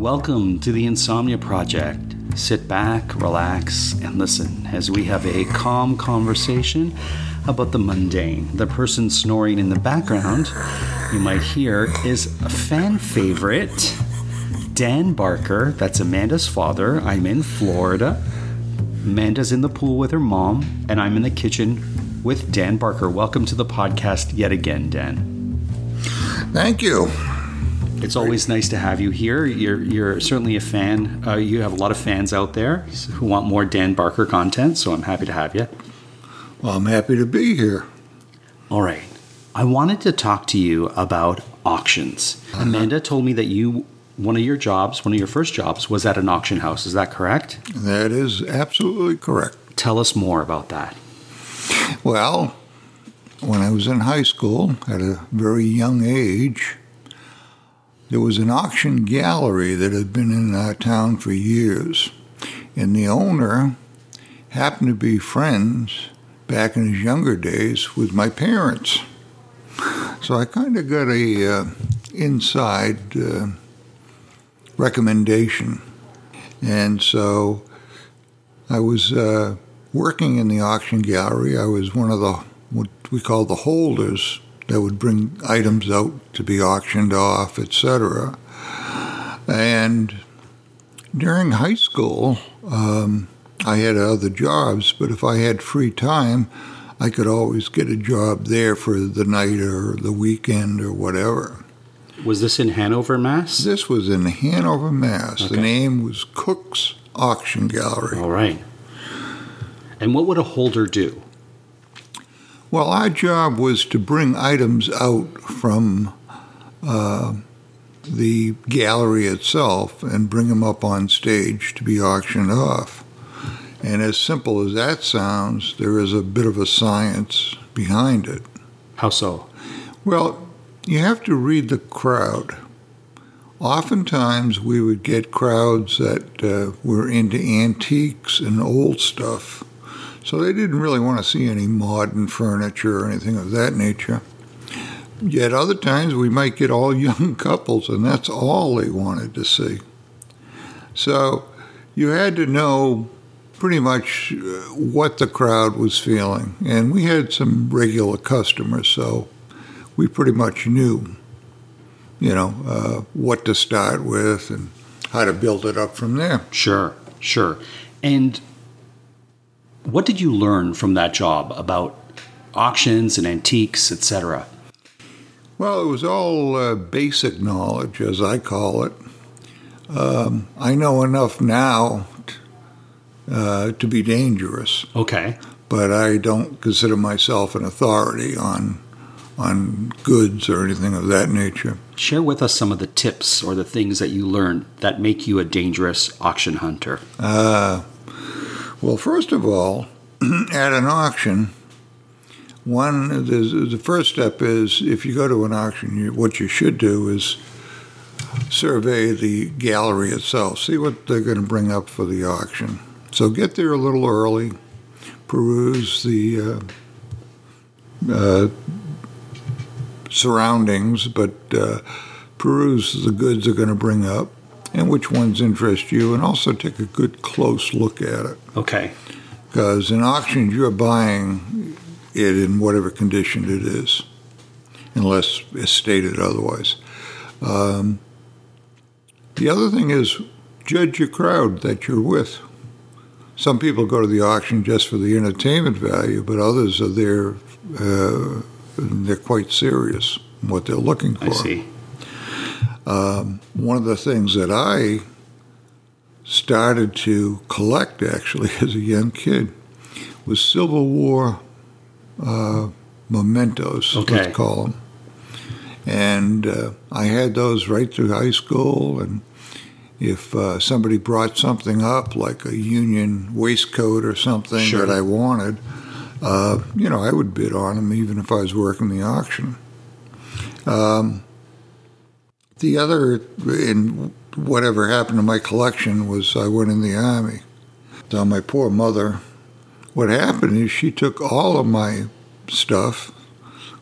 Welcome to the Insomnia Project. Sit back, relax, and listen as we have a calm conversation about the mundane. The person snoring in the background you might hear is a fan favorite, Dan Barker. That's Amanda's father. I'm in Florida. Amanda's in the pool with her mom, and I'm in the kitchen with Dan Barker. Welcome to the podcast yet again, Dan. Thank you. It's always nice to have you here. You're you're certainly a fan. Uh, you have a lot of fans out there who want more Dan Barker content, so I'm happy to have you. Well, I'm happy to be here. All right. I wanted to talk to you about auctions. Amanda told me that you one of your jobs, one of your first jobs was at an auction house. Is that correct? That is absolutely correct. Tell us more about that. Well, when I was in high school, at a very young age, there was an auction gallery that had been in our town for years. And the owner happened to be friends back in his younger days with my parents. So I kind of got a uh, inside uh, recommendation. And so I was uh, working in the auction gallery. I was one of the what we call the holders that would bring items out to be auctioned off, etc. And during high school, um, I had other jobs, but if I had free time, I could always get a job there for the night or the weekend or whatever. Was this in Hanover, Mass? This was in Hanover, Mass. The name was Cook's Auction Gallery. All right. And what would a holder do? Well, our job was to bring items out from uh, the gallery itself and bring them up on stage to be auctioned off. And as simple as that sounds, there is a bit of a science behind it. How so? Well, you have to read the crowd. Oftentimes, we would get crowds that uh, were into antiques and old stuff, so they didn't really want to see any modern furniture or anything of that nature. Yet other times, we might get all young couples, and that's all they wanted to see. So you had to know pretty much uh, what the crowd was feeling. And we had some regular customers, so we pretty much knew, you know, uh, what to start with and how to build it up from there. Sure, sure. And what did you learn from that job about auctions and antiques, etc.? Well, it was all uh, basic knowledge, as I call it. Um, I know enough now t- uh, to be dangerous, Okay. but I don't consider myself an authority on on goods or anything of that nature. Share with us some of the tips or the things that you learned that make you a dangerous auction hunter. Uh, well, first of all, at an auction, one the, first step is if you go to an auction, you, what you should do is survey the gallery itself, see what they're going to bring up for the auction. So get there a little early, peruse the uh, uh, surroundings, but uh, peruse the goods they're going to bring up and which ones interest you, and also take a good close look at it. Okay. Because in auctions, you're buying it in whatever condition it is, unless it's stated otherwise. Um, the other thing is judge your crowd that you're with. Some people go to the auction just for the entertainment value, but others are there. Uh, they're quite serious in what they're looking for. I see. Um, one of the things that I started to collect actually as a young kid was Civil War uh, mementos, Okay. let's call them. And uh, I had those right through high school. And if uh, somebody brought something up, like a Union waistcoat or something Sure. that I wanted, uh, you know, I would bid on them even if I was working the auction. Um, the other, in whatever happened to my collection, was I went in the army. Now, my poor mother, what happened is she took all of my stuff,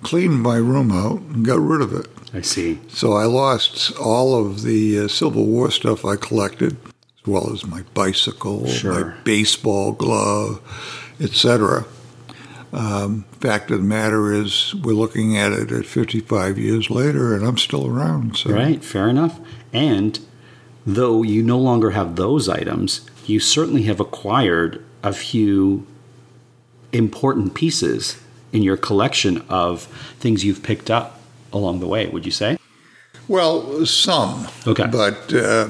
cleaned my room out, and got rid of it. I see. So I lost all of the uh, Civil War stuff I collected, as well as my bicycle, Sure. my baseball glove, etc. Um, fact of the matter is, we're looking at it at 55 years later, and I'm still around. So Right, fair enough. And though you no longer have those items, you certainly have acquired a few important pieces in your collection of things you've picked up along the way, would you say? Well, some. Okay. But uh,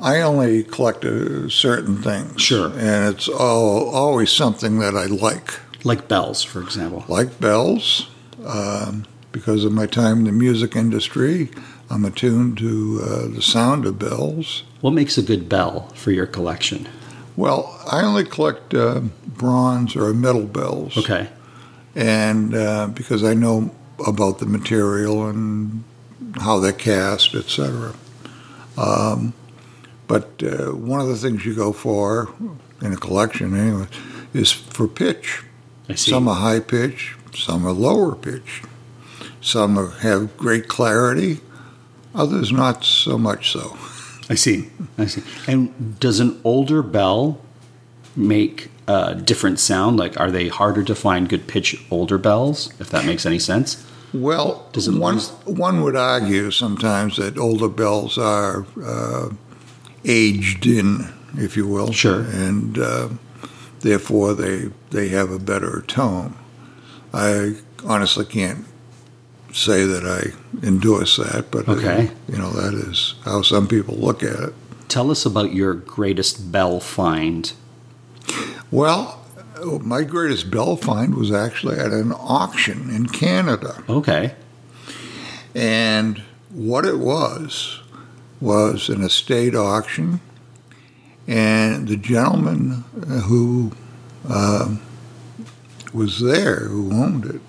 I only collect uh, certain things. Sure. And it's all, always something that I like. Like bells, for example. Like bells. Um, because of my time in the music industry, I'm attuned to uh, the sound of bells. What makes a good bell for your collection? Well, I only collect uh, bronze or metal bells. Okay. and uh, because I know about the material and how they're cast, etc. Um, but uh, one of the things you go for in a collection, anyway, is for pitch. I see. Some are high pitch, some are lower pitch. Some are, have great clarity, others not so much so. I see. I see. And does an older bell make a different sound? Like, are they harder to find good pitch older bells, if that makes any sense? Well, Does it one, lose- one would argue sometimes that older bells are uh, aged in, if you will. Sure. And uh, therefore they, they have a better tone. I honestly can't say that I endorse that, but uh, Okay. you know, that is how some people look at it. Tell us about your greatest bell find. Well, my greatest bell find was actually at an auction in Canada. Okay. And what it was was an estate auction, and the gentleman uh, who um was there, who owned it,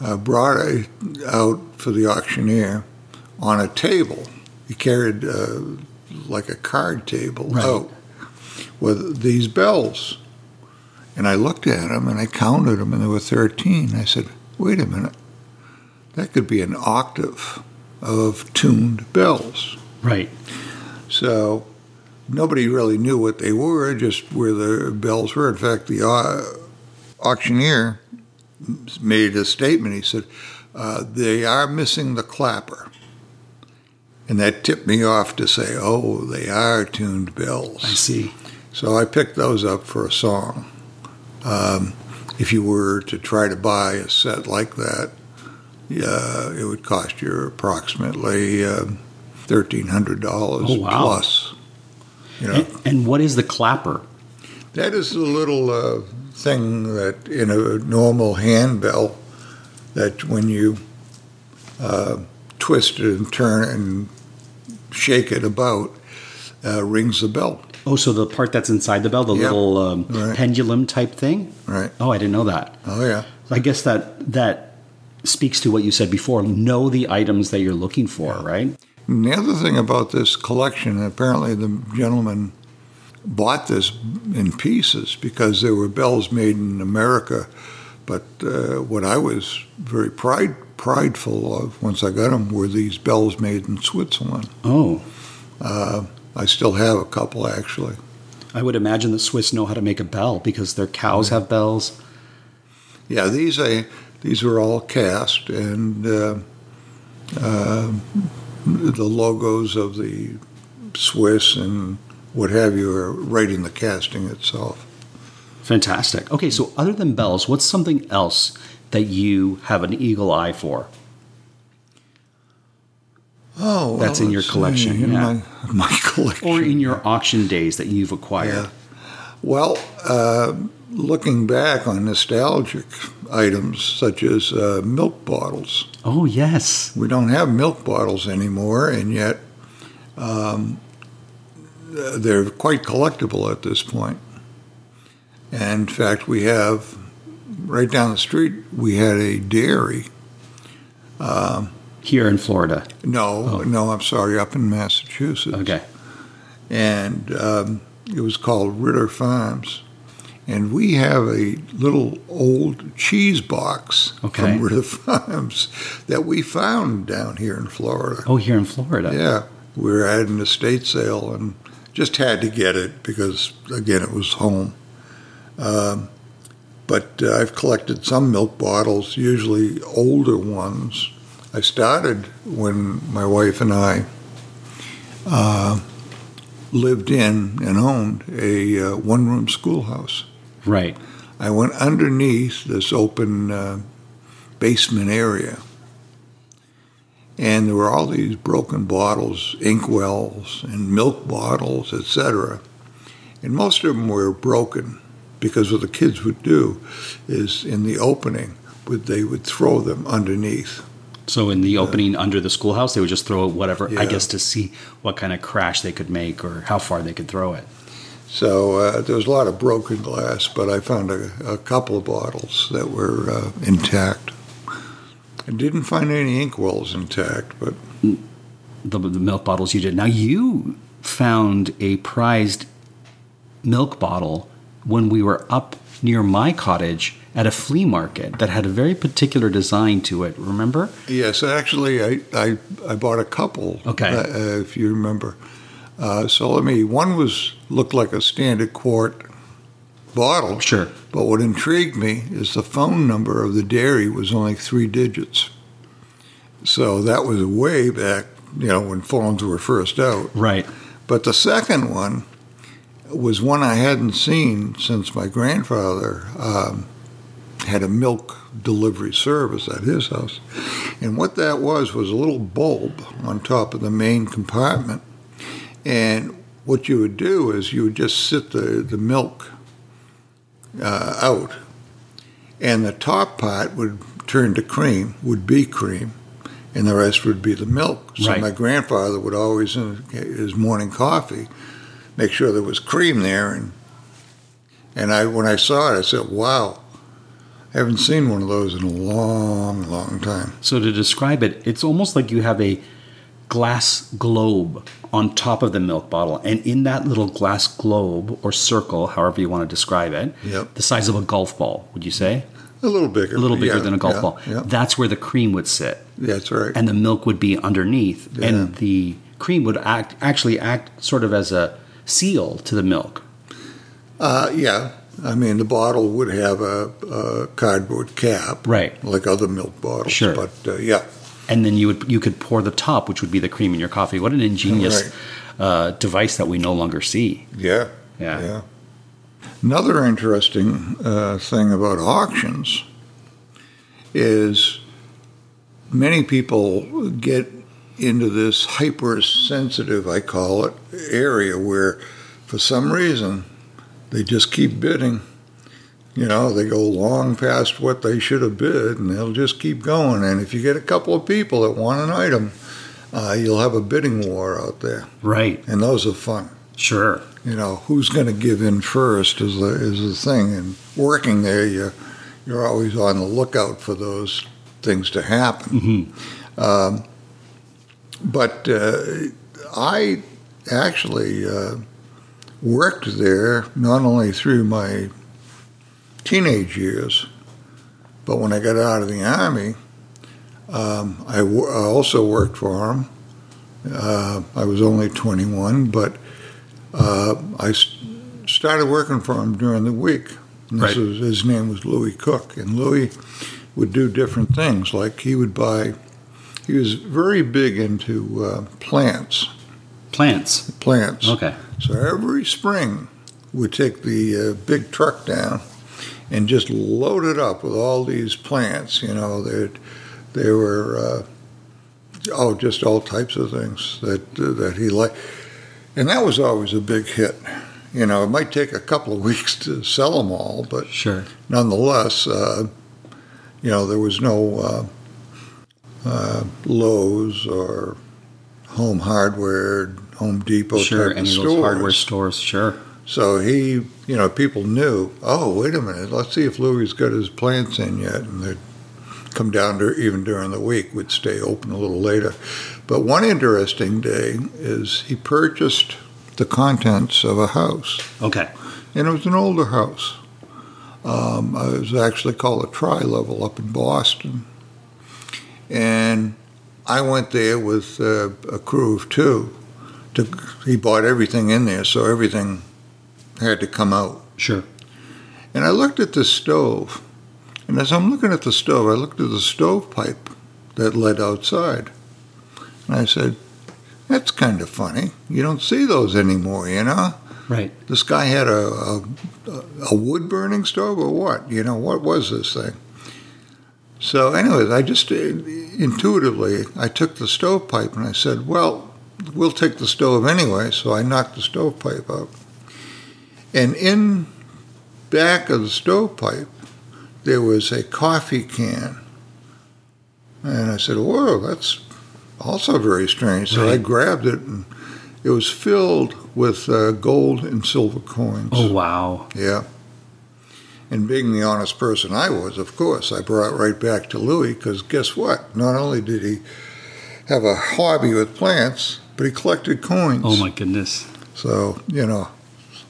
uh, brought it out for the auctioneer on a table. He carried uh, like a card table Right. out with these bells. And I looked at them and I counted them, and there were 13. I said, wait a minute that could be an octave of tuned bells. Right. So nobody really knew what they were, just where the bells were. In fact, the au- auctioneer made a statement. He said, uh, They are missing the clapper. And that tipped me off to say, Oh, they are tuned bells. I see. So I picked those up for a song. Um, if you were to try to buy a set like that, uh, it would cost you approximately um thirteen hundred dollars Oh, wow. plus. You know, And, and what is the clapper? that is a little uh, thing that in a normal handbell that when you uh, twist it and turn it and shake it about uh, rings the bell. Oh, so the part that's inside the bell, the Yep. little um, Right. pendulum type thing? Right. Oh, I didn't know that. Oh yeah. I guess that that speaks to what you said before. Know the items that you're looking for, right? And the other thing about this collection, apparently the gentleman bought this in pieces because there were bells made in America. But uh, what I was very pride, prideful of once I got them were these bells made in Switzerland. Oh, Uh, I still have a couple actually. I would imagine the Swiss know how to make a bell because their cows have bells. Yeah, these I these are all cast, and uh, uh, the logos of the Swiss and what have you are right in the casting itself. Fantastic. Okay, so other than bells, what's something else that you have an eagle eye for? Oh, well, That's in your see, collection, in yeah. my, my collection, Or in your auction days that you've acquired? Yeah. Well, uh, looking back on nostalgic items such as uh, milk bottles, Oh, yes. we don't have milk bottles anymore, and yet um, they're quite collectible at this point. And in fact, we have right down the street, we had a dairy. Here in Florida. No, no, I'm sorry, up in Massachusetts. Okay. and um, it was called Ritter Farms. And we have a little old cheese box Okay. from Ritter Farms that we found down here in Florida. Oh, here in Florida. Yeah, we were at an estate sale and just had to get it because, again, it was home. Um, but uh, I've collected some milk bottles, usually older ones. I started when my wife and I uh, lived in and owned a uh, one room schoolhouse. Right. I went underneath this open uh, basement area, and there were all these broken bottles, inkwells, and milk bottles, etc. And most of them were broken because what the kids would do is in the opening, would they would throw them underneath. So in the opening under the schoolhouse, they would just throw whatever, I guess, to see what kind of crash they could make or how far they could throw it. So uh, there was a lot of broken glass, but I found a, a couple of bottles that were uh, intact. I didn't find any inkwells intact, but The, the milk bottles you did. Now you found a prized milk bottle when we were up near my cottage at a flea market that had a very particular design to it. Remember? yes, actually, I, I, I bought a couple. Okay. uh, if you remember. Uh, so let me. One was looked like a standard quart bottle. Sure. But what intrigued me is the phone number of the dairy was only three digits. So that was way back, you know, when phones were first out. Right. But the second one was one I hadn't seen since my grandfather um, had a milk delivery service at his house. And what that was was a little bulb on top of the main compartment. And what you would do is you would just sit the, the milk uh, out, and the top part would turn to cream, would be cream, and the rest would be the milk. So Right. my grandfather would always, in his morning coffee, make sure there was cream there. And and I when I saw it, I said, "Wow, I haven't seen one of those in a long, long time." So to describe it, it's almost like you have a glass globe on top of the milk bottle, and in that little glass globe or circle, however you want to describe it, Yep. the size of a golf ball, would you say? A little bigger, A little bigger yeah, than a golf yeah, ball. Yeah, That's where the cream would sit, that's right. and the milk would be underneath, and the cream would act actually act sort of as a seal to the milk. Uh, yeah, I mean the bottle would have a, a cardboard cap, Right. like other milk bottles. Sure. But uh, yeah, and then you would you could pour the top, which would be the cream in your coffee. What an ingenious Right. uh, device that we no longer see. yeah, Yeah. Another interesting uh, thing about auctions is many people get into this hypersensitive, I call it, area where for some reason they just keep bidding. You know, they go long past what they should have bid and they'll just keep going. And if you get a couple of people that want an item, uh, you'll have a bidding war out there. Right. And those are fun Sure. you know, who's going to give in first is the is the thing. And working there, you you're always on the lookout for those things to happen. Um, but uh, I actually uh, worked there not only through my teenage years, but when I got out of the army, um, I, also worked for him. Uh, I was only 21, but uh, I s- started working for him during the week. And this Right. was, his name was Louis Cook, and Louis would do different things. Like he would buy. He was very big into uh, plants. Plants. Plants. Okay. So every spring, we'd take the uh, big truck down and just load it up with all these plants. You know, they they were uh, oh, just all types of things that that he liked, and that was always a big hit. You know, it might take a couple of weeks to sell them all, but Sure. nonetheless, uh, you know, there was no uh, uh, Lowe's or Home Hardware, Home Depot Sure. type Any of of those hardware stores. Sure. So he, you know, people knew, oh, wait a minute, let's see if Louis got his plants in yet. And they'd come down to, even during the week, would stay open a little later. But one interesting day is he purchased the contents of a house, Okay. and it was an older house. Um, it was actually called a tri level up in Boston. And I went there with uh, a crew of two. To, he bought everything in there, so everything had to come out. Sure. And I looked at the stove, and as I'm looking at the stove, I looked at the stovepipe that led outside. And I said, That's kind of funny. You don't see those anymore, you know? Right. This guy had a, a, a wood burning stove or what? You know, what was this thing? So, anyways, I just uh, intuitively I took the stovepipe and I said, "Well, we'll take the stove anyway." So I knocked the stovepipe out, and in back of the stovepipe there was a coffee can, and I said, "Whoa, that's also very strange." So I grabbed it and it was filled with uh, gold and silver coins. Oh wow. Yeah. And being the honest person I was, of course, I brought right back to Louis because guess what? Not only did he have a hobby with plants, but he collected coins. Oh my goodness. So you know,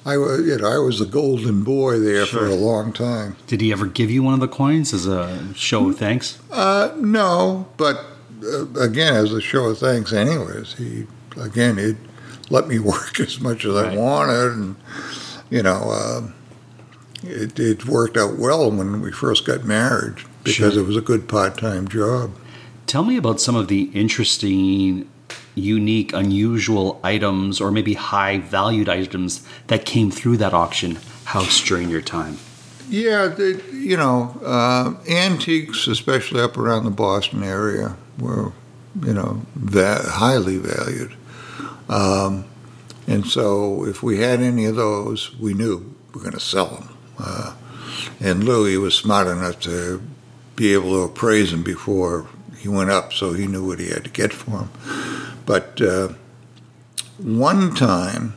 I was you know I was the golden boy there for a long time. Did he ever give you one of the coins as a show of thanks? Uh, no, but uh, again, as a show of thanks, anyways, he again he'd let me work as much as I wanted, and you know, um it, it worked out well when we first got married because Sure. it was a good part-time job. Tell me about some of the interesting, unique, unusual items, or maybe high valued items that came through that auction house during your time. Yeah, they, you know, uh, antiques, especially up around the Boston area, were, you know, va- highly valued. Um, and so if we had any of those, we knew we were going to sell them. Uh, and Louis was smart enough to be able to appraise them before he went up, so he knew what he had to get for them. But uh, one time,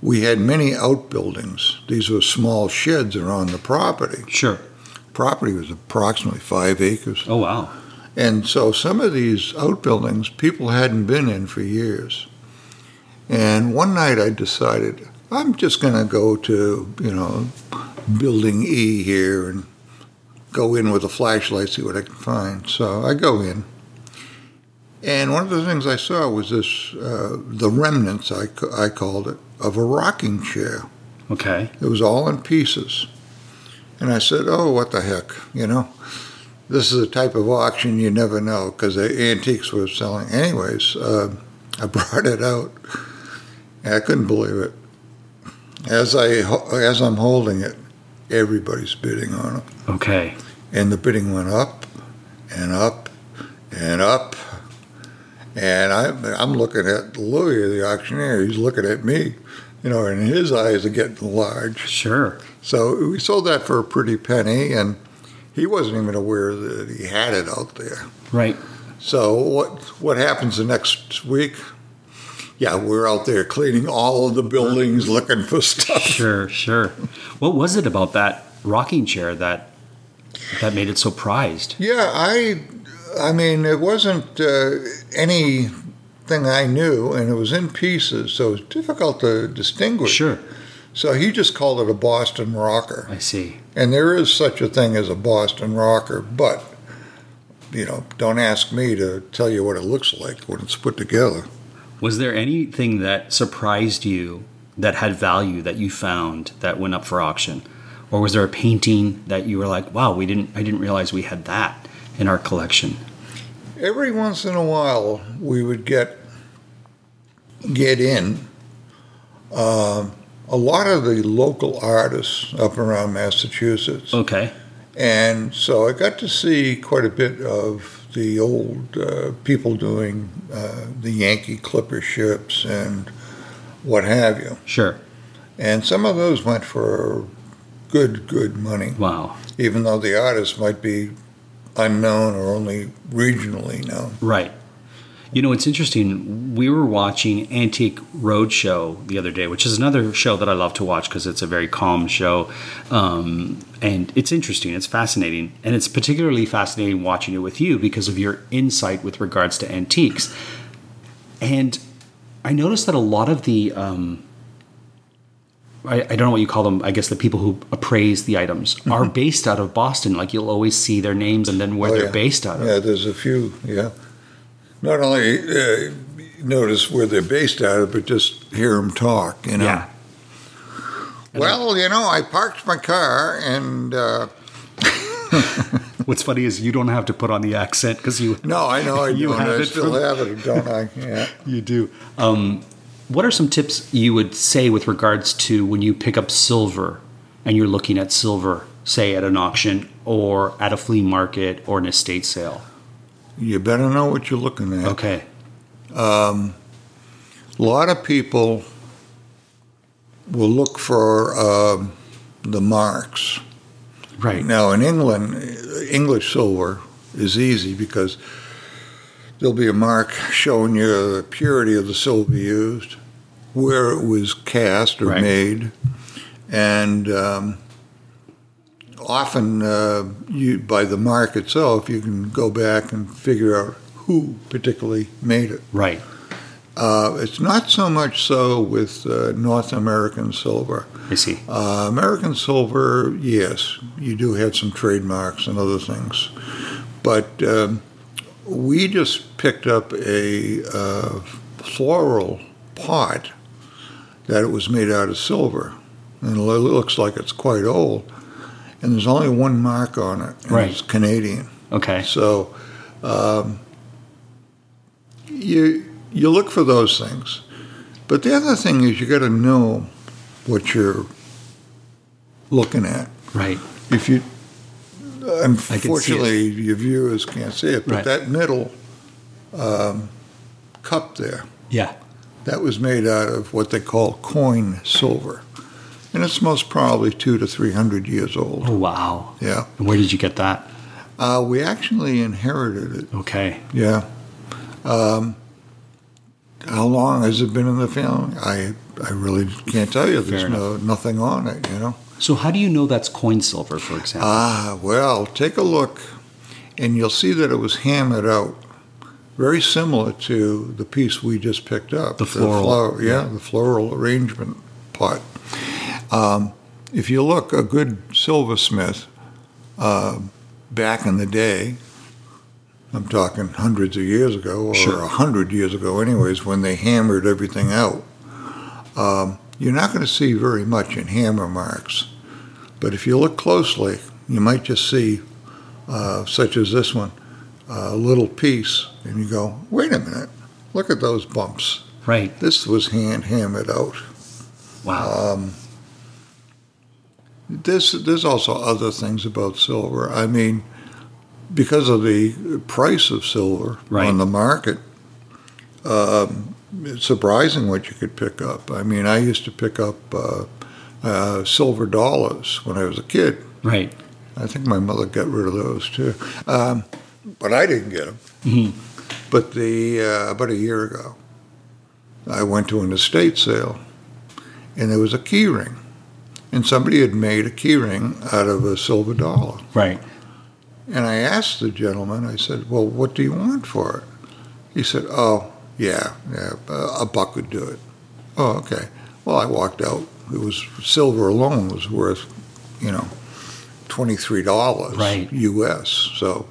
we had many outbuildings. These were small sheds around the property. Sure. Property was approximately five acres. Oh wow. And so some of these outbuildings people hadn't been in for years. And one night I decided I'm just going to go to, you know, building E here and go in with a flashlight, see what I can find. So I go in. And one of the things I saw was this, uh, the remnants, I, I called it, of a rocking chair. Okay. It was all in pieces. And I said, oh, what the heck, you know? This is a type of auction you never know because the antiques were selling. Anyways, uh, I brought it out. And I couldn't believe it. As, I as I'm holding it, everybody's bidding on it. Okay. And the bidding went up and up and up. And I, I'm looking at Louis, the auctioneer. He's looking at me, you know, and his eyes are getting large. Sure. So we sold that for a pretty penny, and he wasn't even aware that he had it out there. Right. So what what happens the next week? Yeah, we're out there cleaning all of the buildings, looking for stuff. Sure. Sure. What was it about that rocking chair that that made it so prized? Yeah, I, I mean, it wasn't uh, anything I knew, and it was in pieces, so it's difficult to distinguish. Sure. So he just called it a Boston rocker. I see. And there is such a thing as a Boston rocker, but you know, don't ask me to tell you what it looks like when it's put together. Was there anything that surprised you that had value that you found that went up for auction? or was there a painting that you were like, "Wow, we didn't I didn't realize we had that in our collection." Every once in a while, we would get get in. Um, a lot of the local artists up around Massachusetts, Okay. and so I got to see quite a bit of the old uh, people doing uh, the Yankee Clipper ships and what have you. Sure. And some of those went for good, good money, Wow. even though the artist might be unknown or only regionally known. Right. You know, it's interesting. We were watching Antique Roadshow the other day, which is another show that I love to watch because it's a very calm show. Um, and it's interesting, it's fascinating. And it's particularly fascinating watching it with you because of your insight with regards to antiques. And I noticed that a lot of the. Um, I, I don't know what you call them. I guess the people who appraise the items are based out of Boston. Like you'll always see their names and then where Oh, they're yeah. based out of. Yeah, there's a few. Yeah, not only uh, notice where they're based out of, but just hear them talk. You know. Yeah. Well, you know, I parked my car and. Uh, What's funny is you don't have to put on the accent because you no, I know I You don't. have I it still from- have it, don't I? Yeah. you do. Um, what are some tips you would say with regards to when you pick up silver and you're looking at silver, say at an auction or at a flea market or an estate sale? You better know what you're looking at. Okay. A lot of people will look for um, the marks. Right. Now, in England, English silver is easy because there'll be a mark showing you the purity of the silver used, where it was cast or Right. made, and um, often uh, you, by the mark itself, you can go back and figure out who particularly made it. Right. Uh, it's not so much so with uh, North American silver. I see. Uh, American silver, yes, you do have some trademarks and other things, but um, we just picked up a uh, floral pot that it was made out of silver, and it looks like it's quite old, and there's only one mark on it, and Right. it's Canadian. Okay. So um, you you look for those things, but the other thing is you got to know what you're looking at. Right. If you, unfortunately, your viewers can't see it, but Right. that middle um, cup there, Yeah. that was made out of what they call coin silver, and it's most probably two to three hundred years old. Oh, wow. Yeah, And where did you get that? uh, we actually inherited it. Okay. Yeah. Um, how long has it been in the family? I I really can't tell you. There's no nothing on it, you know. So how do you know that's coin silver, for example? Ah, well, take a look, and you'll see that it was hammered out, very similar to the piece we just picked up. The floral. flower- yeah, the floral arrangement pot. Um, if you look, a good silversmith uh, back in the day, I'm talking hundreds of years ago, or a Sure. hundred years ago, anyways, when they hammered everything out. Um, you're not going to see very much in hammer marks, but if you look closely, you might just see, uh, such as this one, a little piece, and you go, "Wait a minute, look at those bumps. right. This was hand hammered out." Wow. Um, there's there's also other things about silver. I mean, because of the price of silver Right. on the market, um, it's surprising what you could pick up. I mean, I used to pick up uh, uh, silver dollars when I was a kid. right. I think my mother got rid of those too, um, but I didn't get them. Mhm. But the uh, about a year ago, I went to an estate sale, and there was a key ring, and somebody had made a key ring out of a silver dollar. Right. And I asked the gentleman, I said, "Well, what do you want for it?" He said, "Oh, yeah, yeah, a a buck would do it." Oh, okay. Well, I walked out. It was silver alone was worth, you know, twenty three dollars Right. U.S. So,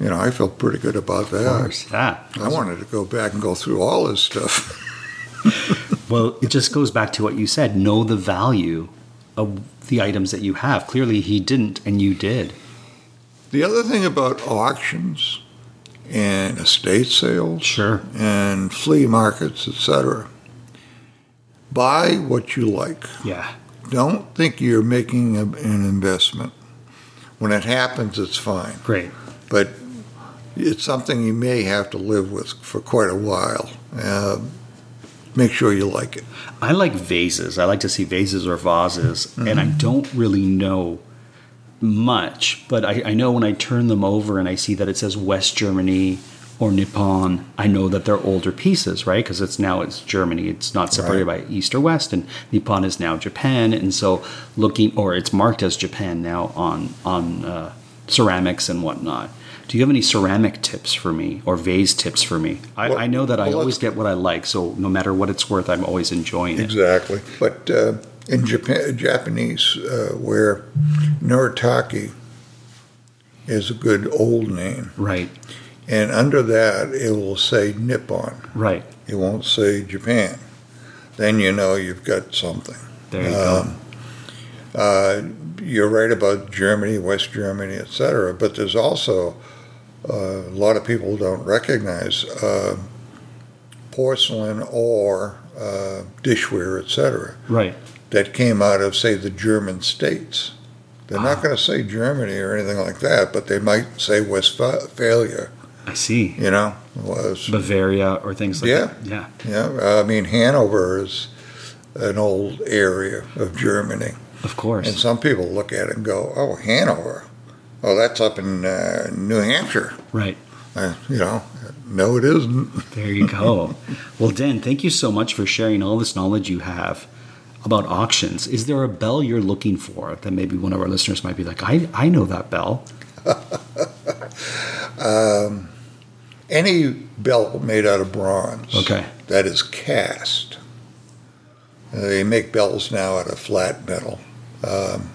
you know, I felt pretty good about Of that. course. Yeah. I wanted to go back and go through all this stuff. Well, it just goes back to what you said. Know the value of the items that you have. Clearly, he didn't, and you did. The other thing about auctions and estate sales Sure. and flea markets, etc. Buy what you like. Yeah. Don't think you're making a, an investment. When it happens, it's fine. Great. But it's something you may have to live with for quite a while. Uh, make sure you like it. I like vases. I like to see vases or vases, and I don't really know much, but I, I know when I turn them over and I see that it says West Germany or Nippon, I know that they're older pieces, right? Because it's now it's Germany. It's not separated by East or West, and Nippon is now Japan, and so looking or it's marked as Japan now on on uh, ceramics and whatnot. Do you have any ceramic tips for me or vase tips for me? I, Well- I know that I always get what I like, so no matter what it's worth, I'm always enjoying it. Exactly. But uh, in Japan, Japanese, uh, where Noritake is a good old name, Right, and under that it will say Nippon. right. It won't say Japan. Then you know you've got something. There you Um, Uh, you're right about Germany, West Germany, etc. But there's also uh, a lot of people don't recognize uh, porcelain or uh, dishware, etc. Right. That came out of, say, the German states. They're not going to say Germany or anything like that, but they might say Westphalia. I see. You know, was Bavaria or things like Yeah. that. Yeah. yeah. I mean, Hanover is an old area of Germany. Of course. And some people look at it and go, "Oh, Hanover. Oh, that's up in uh, New Hampshire." right. Uh, you know, no, it isn't. There you go. well, Dan, thank you so much for sharing all this knowledge you have about auctions. Is there a bell you're looking for that maybe one of our listeners might be like, I, I know that bell? um, Any belt made out of bronze Okay. that is cast. uh, They make bells now out of flat metal. Um,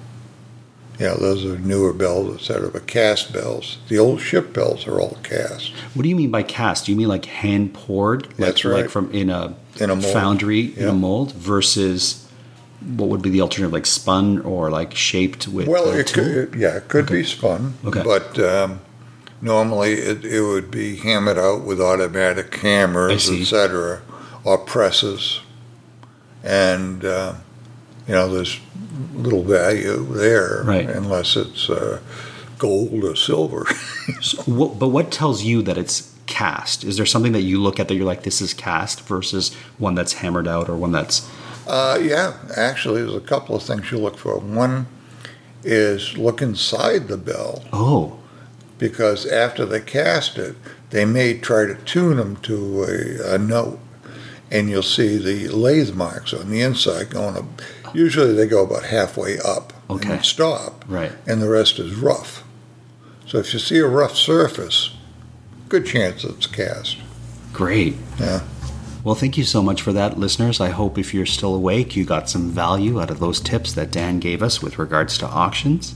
yeah, those are newer bells, etc. But cast bells, the old ship bells are all cast What do you mean by cast? Do you mean like hand poured? Like, That's Like right. from in a, In a mold. foundry in a mold versus what would be the alternative, like spun or like shaped with Well, it tool? could, yeah, it could be spun, Okay. but um, normally it, it would be hammered out with automatic hammers, see. etc., or presses, and uh, you know there's little value there, Right. unless it's uh, gold or silver. So what, but what tells you that it's cast? Is there something that you look at that you're like, this is cast versus one that's hammered out or one that's uh, yeah, actually, there's a couple of things you look for. One is look inside the bell. oh because after they cast it, they may try to tune them to a, a note, and you'll see the lathe marks on the inside going up. Usually they go about halfway up Okay. and stop, right? and the rest is rough. So if you see a rough surface, good chance it's cast. Great. Yeah. Well, thank you so much for that, listeners. I hope if you're still awake, you got some value out of those tips that Dan gave us with regards to auctions.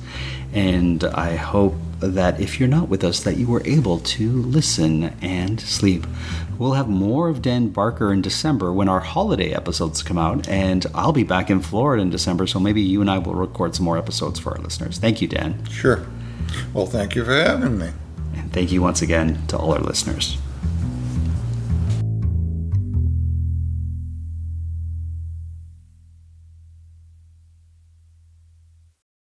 And I hope that if you're not with us, that you were able to listen and sleep. We'll have more of Dan Barker in December when our holiday episodes come out, and I'll be back in Florida in December, so maybe you and I will record some more episodes for our listeners. Thank you, Dan. Sure. Well, thank you for having me. And thank you once again to all our listeners.